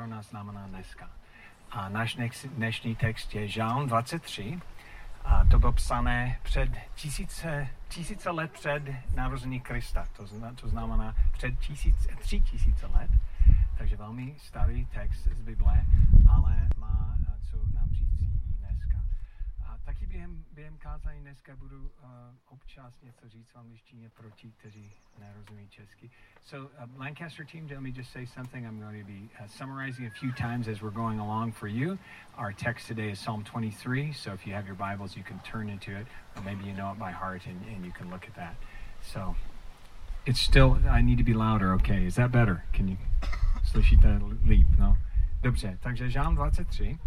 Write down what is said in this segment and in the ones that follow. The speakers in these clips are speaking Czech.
pro nás znamená dneska. A náš dnešní text je Žálm 23. A to bylo psané před tisíce, tisíce let před narození Krista. To, zna, to znamená před tisíc, tři tisíce let. Takže velmi starý text z Bible, ale má co nám říct i dneska. A taky během, kázání dneska budu uh, občas něco říct v angličtině pro ti, kteří nerozumí česky. So uh, Lancaster team, let me just say something. I'm going to be uh, summarizing a few times as we're going along for you. Our text today is Psalm 23, so if you have your Bibles, you can turn into it, or maybe you know it by heart and, and you can look at that. So it's still, I need to be louder, okay. Is that better? Can you, slyšíte líp, no? Dobře, takže Žán 23.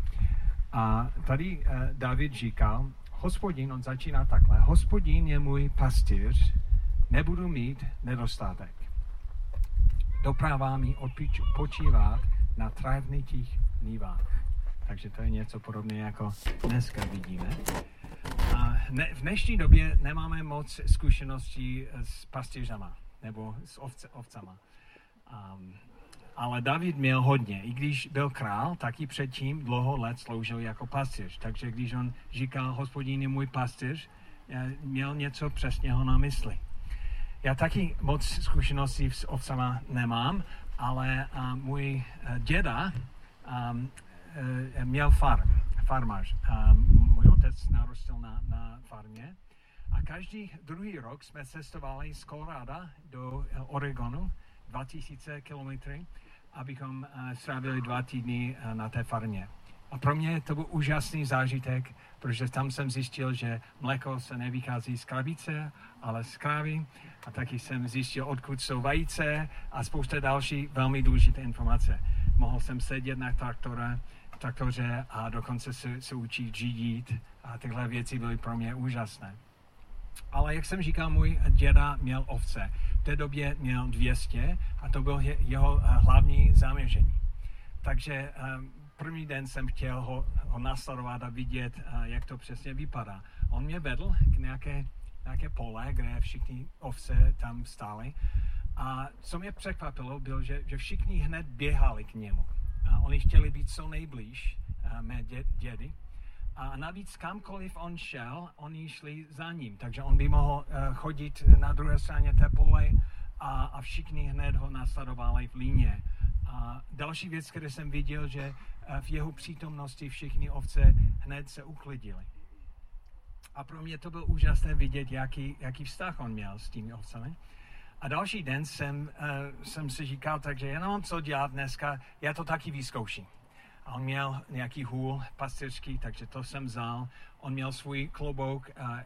A tady uh, David říkal, hospodin, on začíná takhle, hospodin je můj pastýř, nebudu mít nedostatek. Doprává mi odpočívat na trávnitých nivách. Takže to je něco podobné, jako dneska vidíme. A ne, v dnešní době nemáme moc zkušeností s pastýřama nebo s ovce, ovcama. Um, ale David měl hodně. I když byl král, tak i předtím dlouho let sloužil jako pastýř. Takže když on říkal, hospodin je můj pastýř, měl něco přesněho na mysli. Já taky moc zkušeností s ovcama nemám, ale uh, můj uh, děda měl farm, farmář. Můj otec narostil na, na farmě a každý druhý rok jsme cestovali z Colorado do Oregonu, 2000 kilometrů, abychom uh, strávili dva týdny uh, na té farmě. A pro mě to byl úžasný zážitek, protože tam jsem zjistil, že mléko se nevychází z krabice, ale z krávy. A taky jsem zjistil, odkud jsou vajíce a spousta další velmi důležité informace. Mohl jsem sedět na traktore, traktoře a dokonce se, se učit řídit a tyhle věci byly pro mě úžasné. Ale jak jsem říkal, můj děda měl ovce. Té době měl 200 a to byl jeho eh, hlavní zaměření. Takže eh, první den jsem chtěl ho, ho nasledovat a vidět, eh, jak to přesně vypadá. On mě vedl k nějaké, nějaké pole, kde všichni ovce tam stály. A co mě překvapilo, bylo, že, že všichni hned běhali k němu. A oni chtěli být co nejblíž mé dě, dědy. A navíc kamkoliv on šel, oni šli za ním, takže on by mohl uh, chodit na druhé straně té pole a, a všichni hned ho nasledovali v líně. A další věc, které jsem viděl, že uh, v jeho přítomnosti všichni ovce hned se uklidili. A pro mě to bylo úžasné vidět, jaký, jaký vztah on měl s těmi ovcemi. A další den jsem, uh, jsem si říkal, takže já co dělat dneska, já to taky vyzkouším. A on měl nějaký hůl pastýřský, takže to jsem vzal. On měl svůj klobouk, a, a,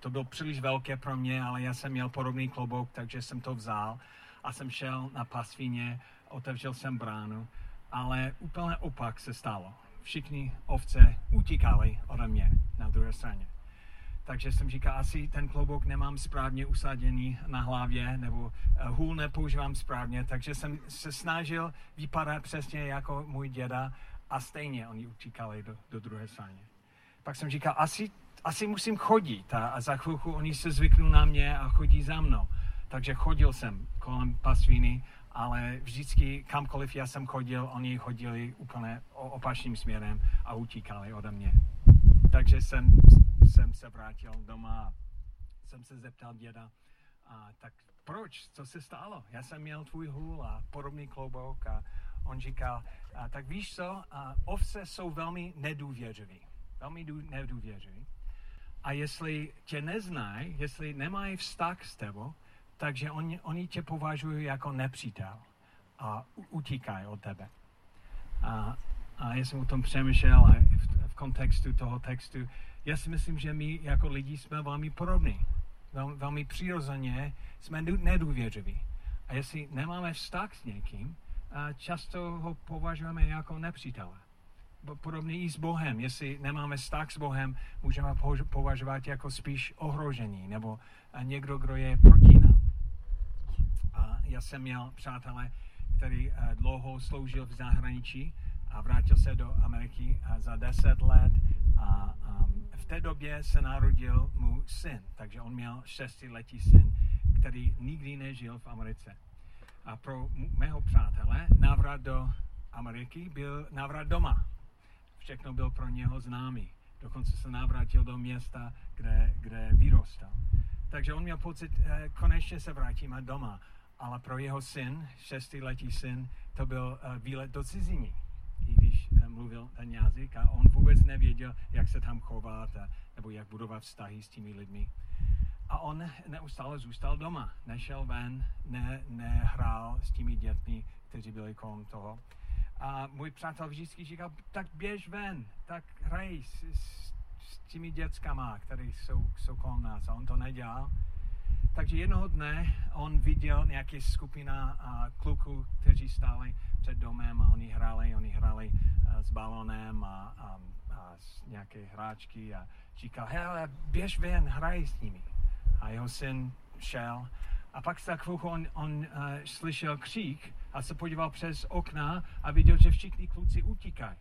to bylo příliš velké pro mě, ale já jsem měl podobný klobouk, takže jsem to vzal a jsem šel na pasvíně, otevřel jsem bránu, ale úplně opak se stalo. Všichni ovce utíkali ode mě na druhé straně takže jsem říkal, asi ten klobouk nemám správně usaděný na hlavě, nebo eh, hůl nepoužívám správně, takže jsem se snažil vypadat přesně jako můj děda a stejně oni utíkali do, do druhé strany. Pak jsem říkal, asi, asi musím chodit a, a za chvilku oni se zvyknou na mě a chodí za mnou. Takže chodil jsem kolem pasviny, ale vždycky kamkoliv já jsem chodil, oni chodili úplně opačným směrem a utíkali ode mě. Takže jsem jsem se vrátil doma, jsem se zeptal děda, a tak proč, co se stalo? Já jsem měl tvůj hůl a podobný klobouk a on říkal, a tak víš co, a ovce jsou velmi nedůvěřiví, velmi nedůvěřiví. A jestli tě neznají, jestli nemají vztah s tebou, takže oni, oni tě považují jako nepřítel a utíkají od tebe. A, a já jsem o tom přemýšlel a kontextu toho textu já si myslím, že my jako lidi jsme velmi podobní. Vel, velmi přirozeně jsme nedůvěřiví. A jestli nemáme vztah s někým, a často ho považujeme jako nepřítele. Podobně i s Bohem. Jestli nemáme vztah s Bohem, můžeme považovat jako spíš ohrožení nebo někdo, kdo je proti nám. A já jsem měl přátelé, který dlouho sloužil v zahraničí a vrátil se do Ameriky za deset let a um, v té době se narodil mu syn, takže on měl šestiletý syn, který nikdy nežil v Americe. A pro mého přátele návrat do Ameriky byl návrat doma. Všechno byl pro něho známý. Dokonce se navrátil do města, kde, kde vyrůstal. Takže on měl pocit, eh, konečně se vrátíme doma. Ale pro jeho syn, šestiletý syn, to byl eh, výlet do ciziny i když eh, mluvil ten jazyk a on vůbec nevěděl, jak se tam chovat a, nebo jak budovat vztahy s těmi lidmi. A on neustále zůstal doma, nešel ven, ne, nehrál s těmi dětmi, kteří byli kolem toho. A můj přátel vždycky říkal, tak běž ven, tak hraj s, s, s těmi dětskama, které jsou, jsou kolem nás. A on to nedělal. Takže jednoho dne on viděl nějaký skupina kluků, kteří stáli před domem a oni hráli, oni hráli uh, s balonem a, a, a s nějaké hráčky a říkal, hele, běž ven, hraj s nimi. A jeho syn šel a pak za chvilku on, on uh, slyšel křík a se podíval přes okna a viděl, že všichni kluci utíkají.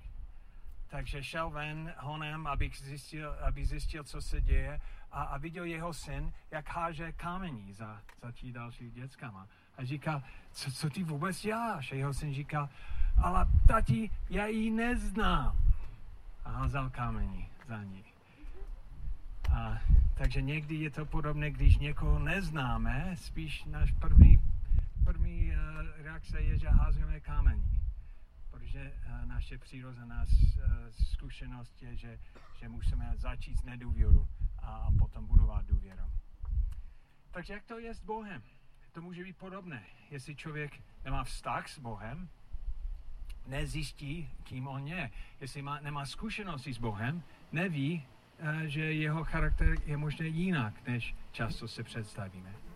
Takže šel ven honem, aby zjistil, aby zjistil, co se děje a, a viděl jeho syn, jak háže kamení za, za tí další dětskama. A říkal, co, co ty vůbec děláš? A jeho syn říkal, ale tati, já ji neznám. A házal kamení za ní. A, takže někdy je to podobné, když někoho neznáme, spíš náš první, první uh, reakce je, že házíme kamení. Protože uh, naše přirozená uh, zkušenost je, že, že musíme začít s nedůvěru a potom budovat důvěru. Takže jak to je s Bohem? To může být podobné. Jestli člověk nemá vztah s Bohem, nezjistí, kým on je. Jestli má, nemá zkušenosti s Bohem, neví, eh, že jeho charakter je možná jinak, než často se představíme.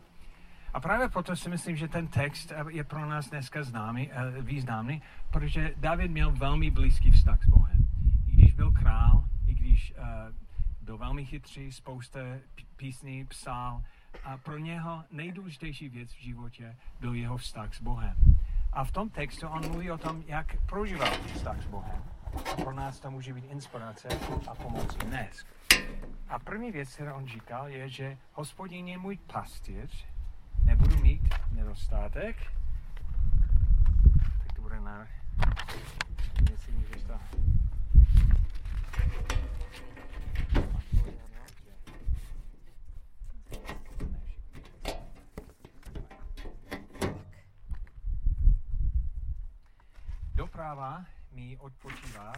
A právě proto si myslím, že ten text je pro nás dneska známý, eh, významný, protože David měl velmi blízký vztah s Bohem. I když byl král, i když uh, byl velmi chytrý, spousta písní psal a pro něho nejdůležitější věc v životě byl jeho vztah s Bohem. A v tom textu on mluví o tom, jak prožíval vztah s Bohem. A pro nás to může být inspirace a pomoc dnes. A první věc, kterou on říkal, je, že hospodin je můj pastýř, nebudu mít nedostatek. Tak to bude na... Jestli můžeš to Doprava mi odpočívá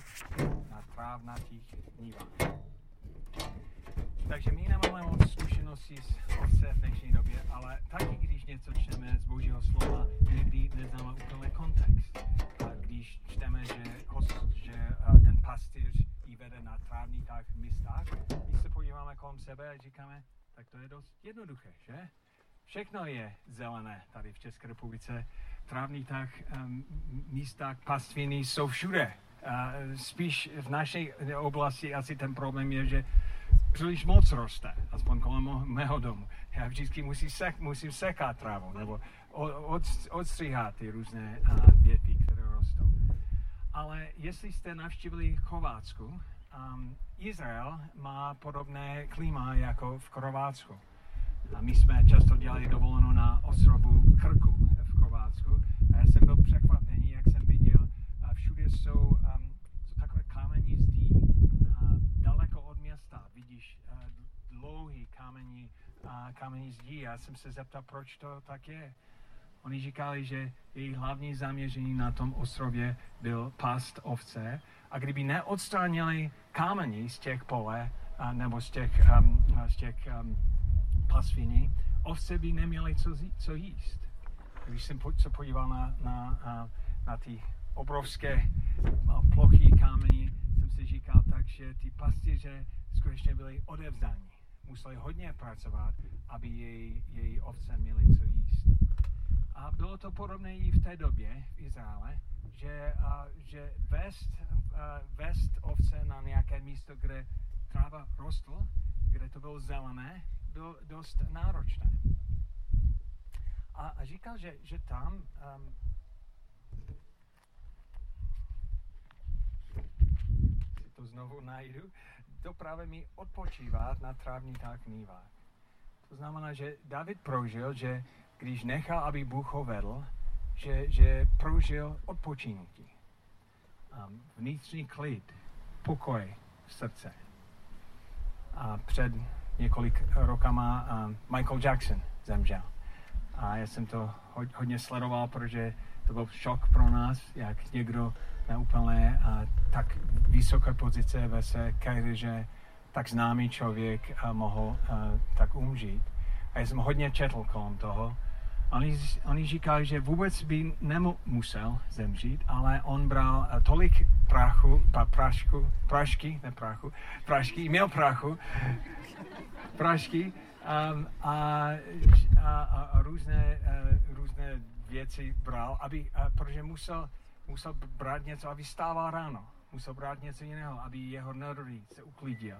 na trávnatých nívách. Takže my nemáme moc zkušenosti s ovce v dnešní době, ale taky, když něco čteme z Božího slova, někdy neznáme úplně kontext. A když čteme, že, že ten pastýř ji vede na trávnitách místách, když se podíváme kolem sebe a říkáme, tak to je dost jednoduché, že? Všechno je zelené tady v České republice. Trávnitách, um, místách, pastviny jsou všude. Spíš v naší oblasti asi ten problém je, že příliš moc roste, aspoň kolem mého domu. Já vždycky musím, sek, musím sekat trávu, nebo od, odstříhat ty různé věty, které rostou. Ale jestli jste navštívili Chovácku, um, Izrael má podobné klima jako v Chorvátsku. A my jsme často dělali dovolenou na ostrovu Krku v Chorvátsku. A já jsem byl překvapený, jak jsem viděl, a všude jsou, um, jsou takové kamení zdí uh, daleko od města. Vidíš uh, dlouhý kamení zdí. Já jsem se zeptal, proč to tak je. Oni říkali, že jejich hlavní zaměření na tom ostrově byl past ovce a kdyby neodstranili kamení z těch pole, a, nebo z těch, um, z těch um, pasviny, ovce by neměly co, co jíst. Když jsem se podíval na, na, na, ty obrovské plochy kamení, jsem si říkal tak, že ty pastýře skutečně byly odevzdáni. Museli hodně pracovat, aby její, její ovce měly co jíst. A bylo to podobné i v té době v Izraele, že, a, že vést, a, vést ovce na nějaké místo, kde tráva rostl, kde to bylo zelené, bylo dost náročné. A, a říkal, že, že tam um, to znovu najdu, to právě mi odpočívat na trávnitách nívách. To znamená, že David prožil, že když nechal, aby Bůh ho vedl, že, že prožil odpočinutí. um, vnitřní klid, pokoj v srdce. A před několik rokama um, Michael Jackson zemřel. A já jsem to hodně sledoval, protože to byl šok pro nás, jak někdo na úplné a tak vysoké pozice ve své kariéře, tak známý člověk a mohl a, tak umřít. A já jsem hodně četl kolem toho. Oni, oni říkali, že vůbec by nemusel zemřít, ale on bral tolik prachu, pa, prašku, prašky, ne prachu, prašky, měl prachu, prašky um, a, a, a různé, uh, různé věci bral, aby, uh, protože musel, musel brát něco, aby stával ráno. Musel brát něco jiného, aby jeho nervy se uklidil.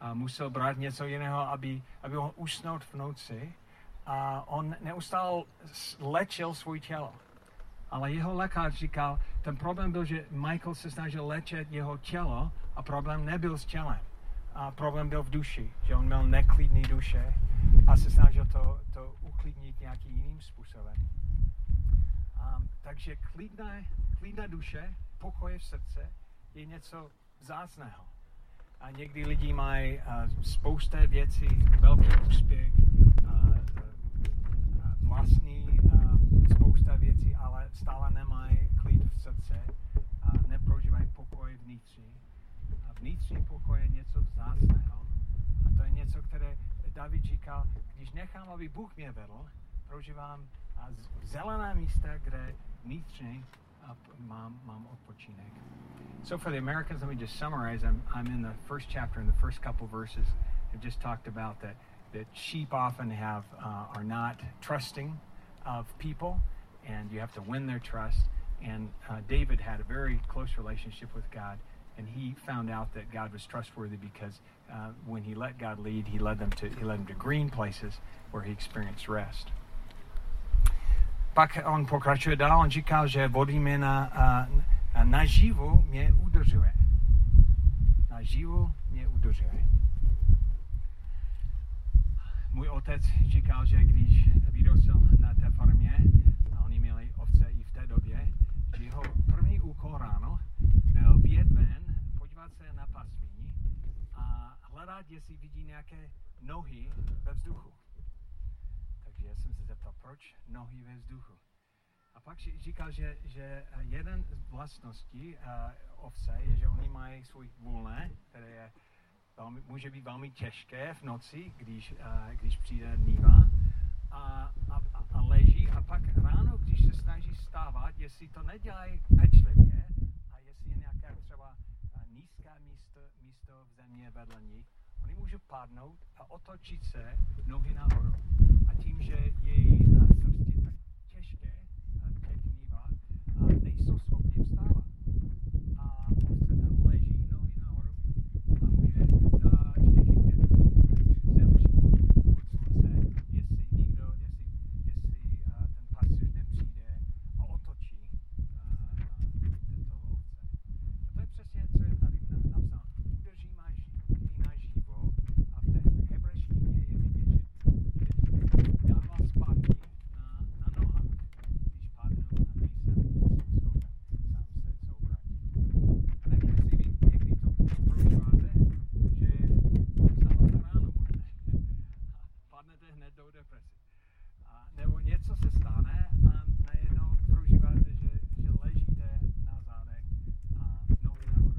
A musel brát něco jiného, aby, aby mohl usnout v noci. A on neustále léčil svůj tělo. Ale jeho lékař říkal, ten problém byl, že Michael se snažil léčit jeho tělo a problém nebyl s tělem. A problém byl v duši, že on měl neklidný duše a se snažil to, to uklidnit nějakým jiným způsobem. Um, takže klidné, klidná duše, pokoj v srdce je něco vzácného. A někdy lidi mají uh, spousta věcí, velký úspěch, uh, uh, vlastní uh, spousta věcí, ale stále nemají klid v srdce a neprožívají pokoj vnitřní. A vnitřní pokoj je něco vzácného. A to je něco, které David říkal, když nechám, aby Bůh mě vedl, prožívám zelená místa, kde vnitřně mám, mám odpočinek. So for the Americans, let me just summarize. I'm, I'm in the first chapter, in the first couple verses. I've just talked about that, that sheep often have, uh, are not trusting of people, and you have to win their trust. And uh, David had a very close relationship with God, and he found out that God was trustworthy because uh, when he let God lead, he led them to he led them to green places where he experienced rest. Pak on pokračuje dál, on říkal, že vody mě na, na, naživu mě udržuje. Naživu mě udržuje. Můj otec říkal, že když vyrostl na té se na pasvíní a hledat, jestli vidí nějaké nohy ve vzduchu. Takže já jsem se zeptal, proč nohy ve vzduchu? A pak říkal, že, že jeden z vlastností uh, ovce je, že oni mají svůj vůlné, které je velmi, může být velmi těžké v noci, když, uh, když přijde nýva a, a, a leží a pak ráno, když se snaží stávat, jestli to nedělají pečlivě a jestli je nějaká třeba nízká místo, místo v země vedle nich, oni můžou padnout a otočit se nohy nahoru. A tím, že její srst je tak těžké, těch nívách, a nejsou schopni vstávat. A ovce tam leží nohy nahoru a může za 4-5 hodin zemřít od slunce, jestli nikdo, jestli, jestli uh, ten pastýř nepřijde a otočí uh, uh, toho ovce. A to je přesně, co je tady napsáno. Udrží máš naživo a v té hebrejštině je vidět, že, že dává zpátky na, na nohách, když padnou a nejsem, nejsem schopen sám se soubrátit. A nevím, jestli vy někdy to prožíváte, že vstáváte ráno možná a padnete hned do deprese. A, nebo něco se stane a najednou prožíváte, že, že ležíte na zádech a nohy nahoru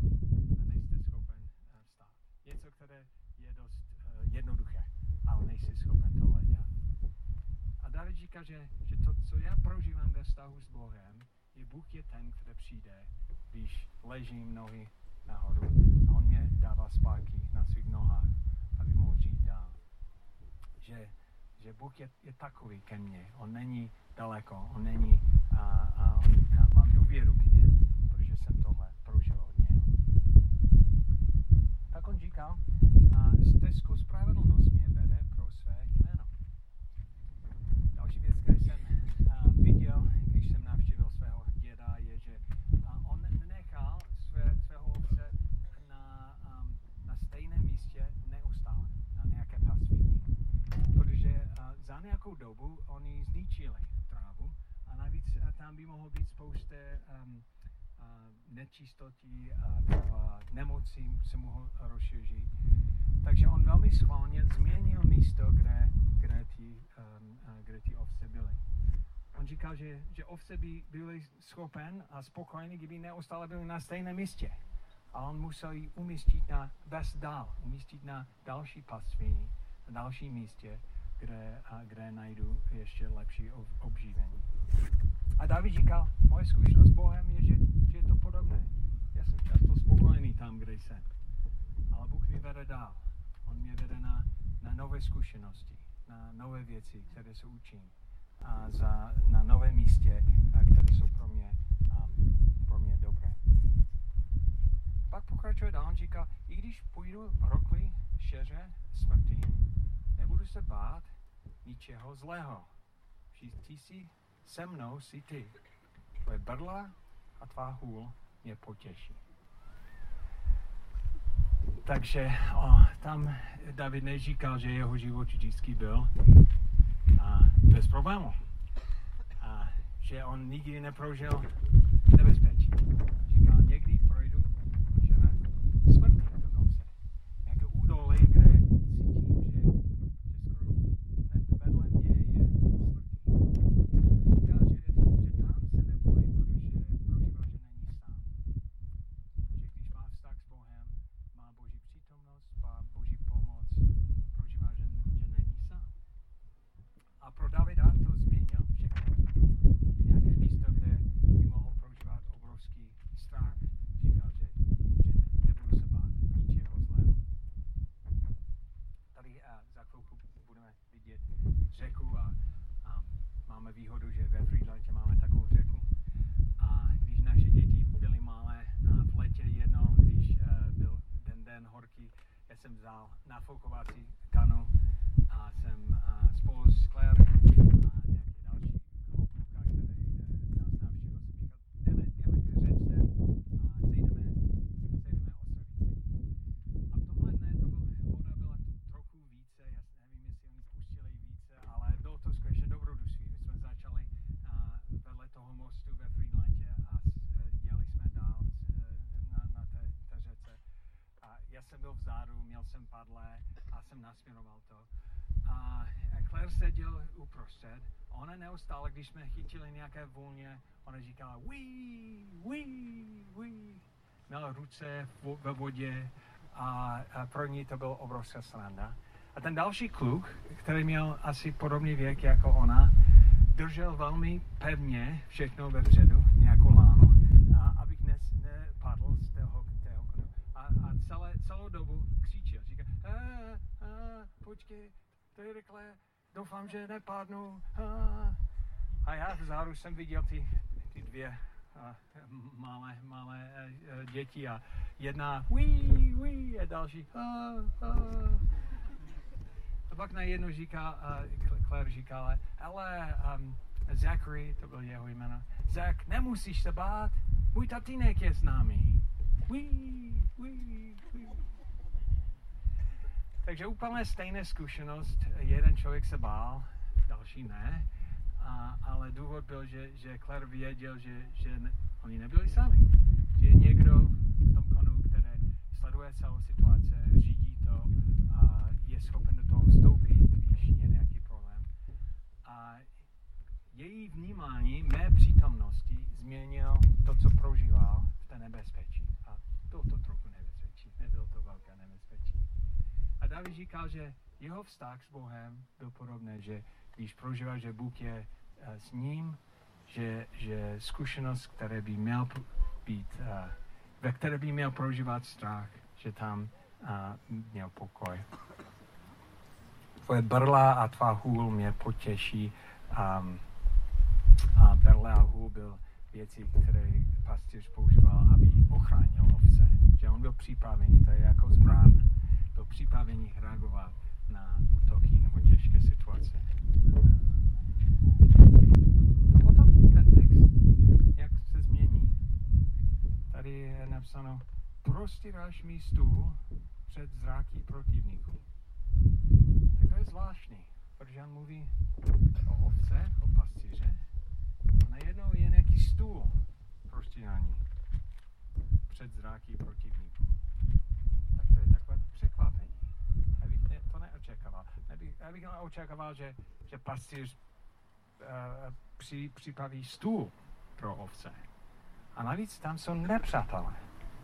a nejste schopen uh, vstát. Něco, které je dost uh, jednoduché, ale nejsi schopen tohle dělat. Říká, že, že to, co já prožívám ve vztahu s Bohem, je Bůh je ten, který přijde, když ležím nohy nahoru a on mě dává zpátky na svých nohách, aby mohl žít dál. Že, že Bůh je, je takový ke mně. On není daleko, on není, a, a on, a mám důvěru k něm, protože jsem tohle prožil od něho. Tak on říkal, a stezku spravedlnost mě vede pro své jméno. Věc, kterou jsem a, viděl, když jsem navštívil svého děda, je, že a, on nenechal své, svého ovce na, um, na stejném místě neustále, na nějaké pasvíni. Protože a, za nějakou dobu oni zničili trávu a navíc tam by mohlo být spousta um, nečistotí a nemocí se mu rozšíří. Takže on velmi schválně změnil místo, kde, kde, ty, um, kde ty ovce byly. On říkal, že, že ovce by byly schopen a spokojení, kdyby neustále byly na stejném místě. A on musel ji umístit na bez dál, umístit na další pastvině, na dalším místě, kde, a kde najdu ještě lepší obživení. A David říkal, moje zkušenost s Bohem je, že, že je to podobné. Já jsem často spokojený tam, kde jsem. Ale Bůh mi vede dál. On mě vede na, na nové zkušenosti, na nové věci, které se učím. A za, na nové místě, a které jsou pro mě, um, pro mě dobré. Pak pokračuje dál, říká, i když půjdu rokli šeře smrti, nebudu se bát ničeho zlého. Ty jsi se mnou, jsi ty. Tvoje brdla a tvá hůl mě potěší. Takže o, tam David neříkal, že jeho život vždycky byl bez problému. A že on nikdy neprožil nebezpečí. vidět řeku a, a máme výhodu, že ve Friedlandě máme takovou řeku. A když naše děti byly malé, v letě jednou, když e, byl ten den horký, já jsem vzal nafoukovací kanu a jsem e, spolu s Claire neustále, když jsme chytili nějaké volně, ona říkala wí, wí, wí. Měla ruce ve vodě a, a pro ní to bylo obrovská sranda. A ten další kluk, který měl asi podobný věk jako ona, držel velmi pevně všechno ve vředu, nějakou lánu, a abych ne, nepadl z tého, tého. A, a celé, celou dobu křičel, říkal, a, a, počkej, to je rychle, doufám, že nepadnu. A, já vzadu jsem viděl ty, ty dvě malé, malé a, děti a jedna wí, wí a další a, a. A pak najednou říká, Claire říkala, ale um, Zachary, to byl jeho jméno, Zach, nemusíš se bát, můj tatínek je s námi. Wí, wí, wí. Takže úplně stejná zkušenost. Jeden člověk se bál, další ne. A, ale důvod byl, že, že Claire věděl, že, že ne, oni nebyli sami. Že je někdo v tom konu, který sleduje celou situaci, řídí to a je schopen do toho vstoupit, když je nějaký problém. A její vnímání mé přítomnosti změnil to, co prožíval v té nebezpečí. A bylo to trochu nebezpečí, nebylo to velké nebezpečí. A David říkal, že jeho vztah s Bohem byl podobný, že když prožívá, že Bůh je uh, s ním, že, že zkušenost, které by měl být, uh, ve které by měl prožívat strach, že tam uh, měl pokoj. Tvoje brla a tvá hůl mě potěší. Um, a berle a hůl byl věci, které pastýř používal, aby ochránil ovce. Že on byl připravený, to je jako zbrán, byl připravený reagovat na útoky nebo těžké situace. A potom ten text, jak se změní. Tady je napsáno, prostíráš mi stůl před zráky protivníků. Tak to je zvláštní, protože on mluví o ovce, o pastýře, a najednou je nějaký stůl prostírání. před zráky protivníků. Tak to je takové překvapení. Já bych ne, to neočekával. Já bych, neočekával, že, že pastýř uh, při, připraví stůl pro ovce. A navíc tam jsou nepřátelé.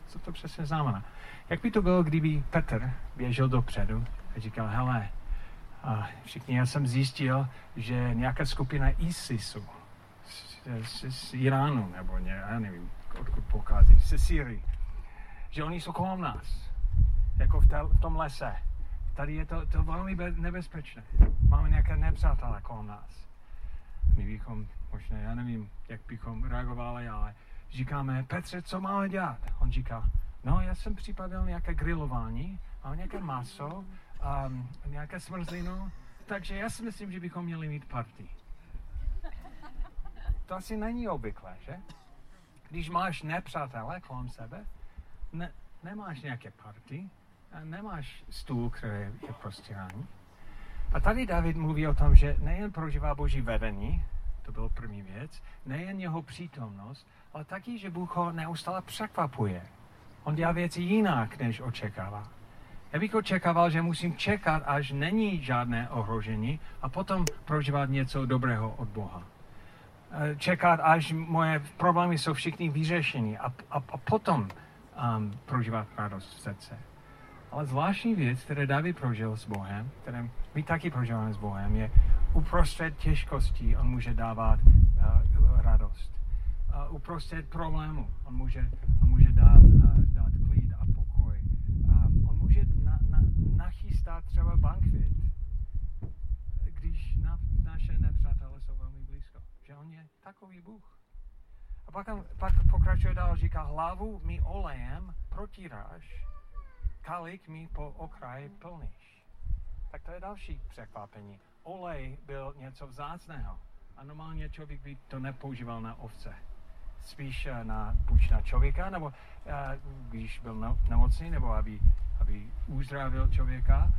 Co to přesně znamená? Jak by to bylo, kdyby Petr běžel dopředu a říkal, hele, a všichni, já jsem zjistil, že nějaká skupina ISISu z, z, z Iránu, nebo ně, já nevím, odkud pochází, ze Syrii, že oni jsou kolem nás, jako v, tel, v tom lese. Tady je to, to velmi nebezpečné. Máme nějaké nepřátelé kolem nás. My bychom možná, já nevím, jak bychom reagovali, ale říkáme, Petře, co máme dělat? On říká, no, já jsem připravil nějaké grilování, mám nějaké maso, um, nějaké smrzlinu, takže já si myslím, že bychom měli mít party. To asi není obvyklé, že? Když máš nepřátelé kolem sebe, ne, nemáš nějaké party, nemáš stůl, který je prostírání. A tady David mluví o tom, že nejen prožívá boží vedení, to bylo první věc, nejen jeho přítomnost, ale taky, že Bůh ho neustále překvapuje. On dělá věci jinak, než očekává. Já bych očekával, že musím čekat, až není žádné ohrožení a potom prožívat něco dobrého od Boha. Eh, čekat, až moje problémy jsou všichni vyřešeny a, a, a potom um, prožívat radost v srdce. Ale zvláštní věc, které David prožil s Bohem, které my taky prožíváme s Bohem, je uprostřed těžkostí on může dávat uh, radost. Uh, uprostřed problému on může, on může dát, uh, dát klid a pokoj. Um, on může na, na, nachystat třeba bankvit, když na, naše nepřátelé jsou velmi blízko. Že on je takový Bůh. A pak, pak pokračuje dál, říká, hlavu mi olejem protíráš, kalik mi po okraji plníš. Tak to je další překvapení. Olej byl něco vzácného. A normálně člověk by to nepoužíval na ovce. Spíš eh, na, buď na člověka, nebo uh, když byl nemocný, nebo aby, aby uzdravil člověka.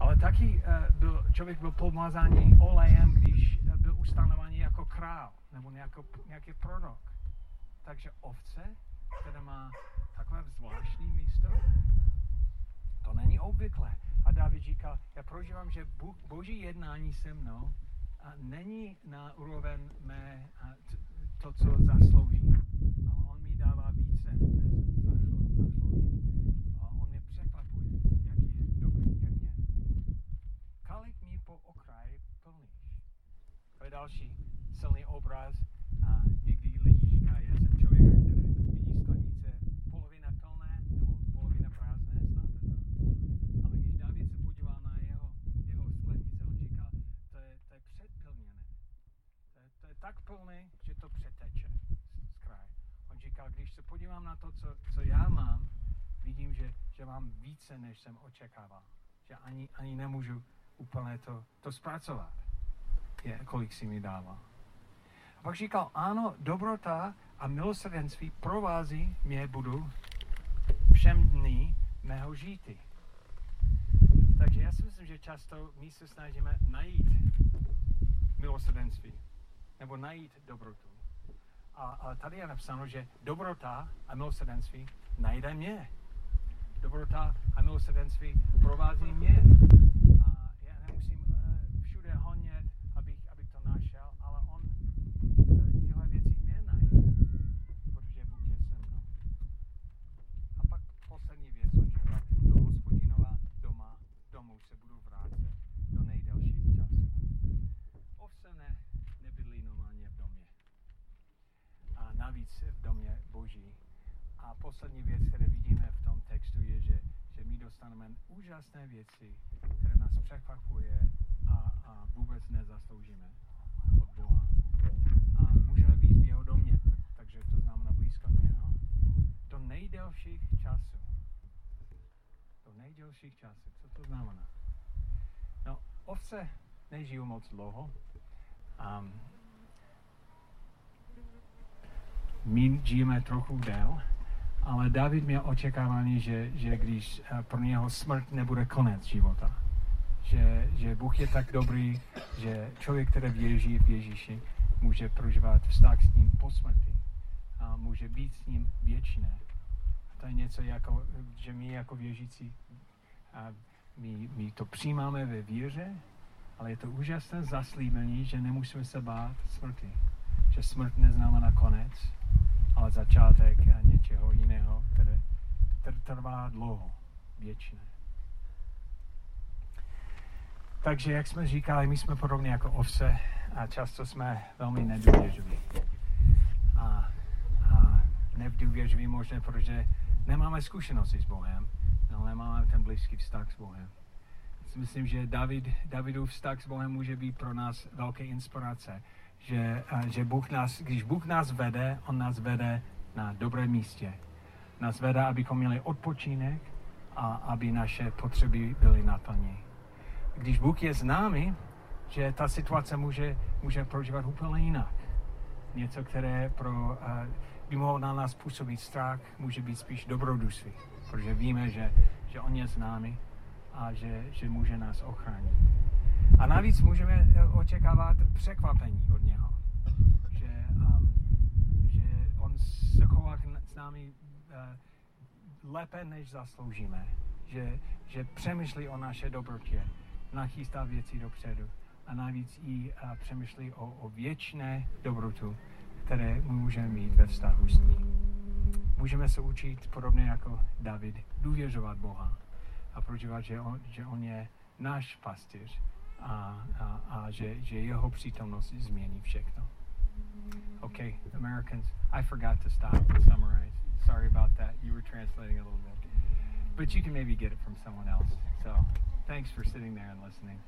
Ale taky uh, byl, člověk byl pomazání olejem, když byl ustanovený jako král, nebo nějako, nějaký prorok. Takže ovce, která má takové zvláštní místo, to není obvyklé. A David říkal, já prožívám, že boží jednání se mnou a není na úroveň mé a to, co zaslouží. Ale on mi dává více, než zaslouží. A on mě překvapuje, jak je dobrý ke mně. Kalik mi po okraji plníš. To je další silný obraz. A někdy lidi říkají, já jsem člověk, který vidí sklenice polovina plné nebo polovina prázdné, znáte to? Ale když David se podívá na jeho, jeho sklenice, on říká, to je, to je předplněné. To je, plné, že to přeteče z kraje. On říká, když se podívám na to, co, co já mám, vidím, že, že mám více, než jsem očekával. Že ani, ani nemůžu úplně to, to zpracovat, je, kolik si mi dává. A pak říkal, ano, dobrota a milosrdenství provází mě budu všem dní mého žíty. Takže já si myslím, že často my se snažíme najít milosrdenství nebo najít dobrotu. A, a tady je napsáno, že dobrota a milosrdenství najde mě. Dobrota a milosrdenství provází mě. A já nemusím uh, všude honět, abych, abych to našel, ale on uh, tyhle věci mě najde, protože Bůh je se mnou. A pak poslední věc, on říká, do hospodinova doma, domů se budu vrátit do nejdelších časů. Ovce ne, nebydlí normálně v domě. A navíc v domě boží. A poslední věc, které vidíme v tom textu, je, že, že my dostaneme úžasné věci, které nás překvapuje a, a vůbec nezasloužíme od Boha. A můžeme být v jeho domě, tak, takže to znamená blízko něho. Do nejdelších časů. Do nejdelších časů. Co to znamená? No, ovce nežijou moc dlouho. Um, my žijeme trochu dél, ale David měl očekávání, že, že když uh, pro něho smrt nebude konec života. Že, že Bůh je tak dobrý, že člověk, který věří v Ježíši, může prožívat vztah s ním po smrti a může být s ním věčné. to je něco jako, že my jako věřící, a my, my to přijímáme ve víře, ale je to úžasné zaslíbení, že nemusíme se bát smrti. Že smrt neznamená konec, ale začátek něčeho jiného, které trvá dlouho, věčné. Takže, jak jsme říkali, my jsme podobně jako ovce a často jsme velmi nedůvěřiví. A, a nedůvěřiví možná, protože nemáme zkušenosti s Bohem, ale nemáme ten blízký vztah s Bohem. Myslím, že David, Davidův vztah s Bohem může být pro nás velké inspirace. Že, že Bůh nás, když Bůh nás vede, On nás vede na dobré místě. Nás vede, abychom měli odpočinek a aby naše potřeby byly naplněny. Když Bůh je s námi, že ta situace může, může prožívat úplně jinak. Něco, které pro, by mohlo na nás působit strach, může být spíš dobrodružství, protože víme, že, že On je s námi a že, že může nás ochránit. A navíc můžeme eh, očekávat překvapení od něho. Že, um, že on se chová s námi uh, lépe, než zasloužíme. Že, že přemýšlí o naše dobrotě, nachystá věci dopředu a navíc i uh, přemýšlí o, o věčné dobrotu, které můžeme mít ve vztahu s ním. Můžeme se učit podobně jako David důvěřovat Boha a prožívat, že on, že on je náš pastýř a, a, a že, že jeho přítomnost změní všechno. Okay, Americans, I forgot to stop and summarize. Sorry about that. You were translating a little bit. But you can maybe get it from someone else. So thanks for sitting there and listening.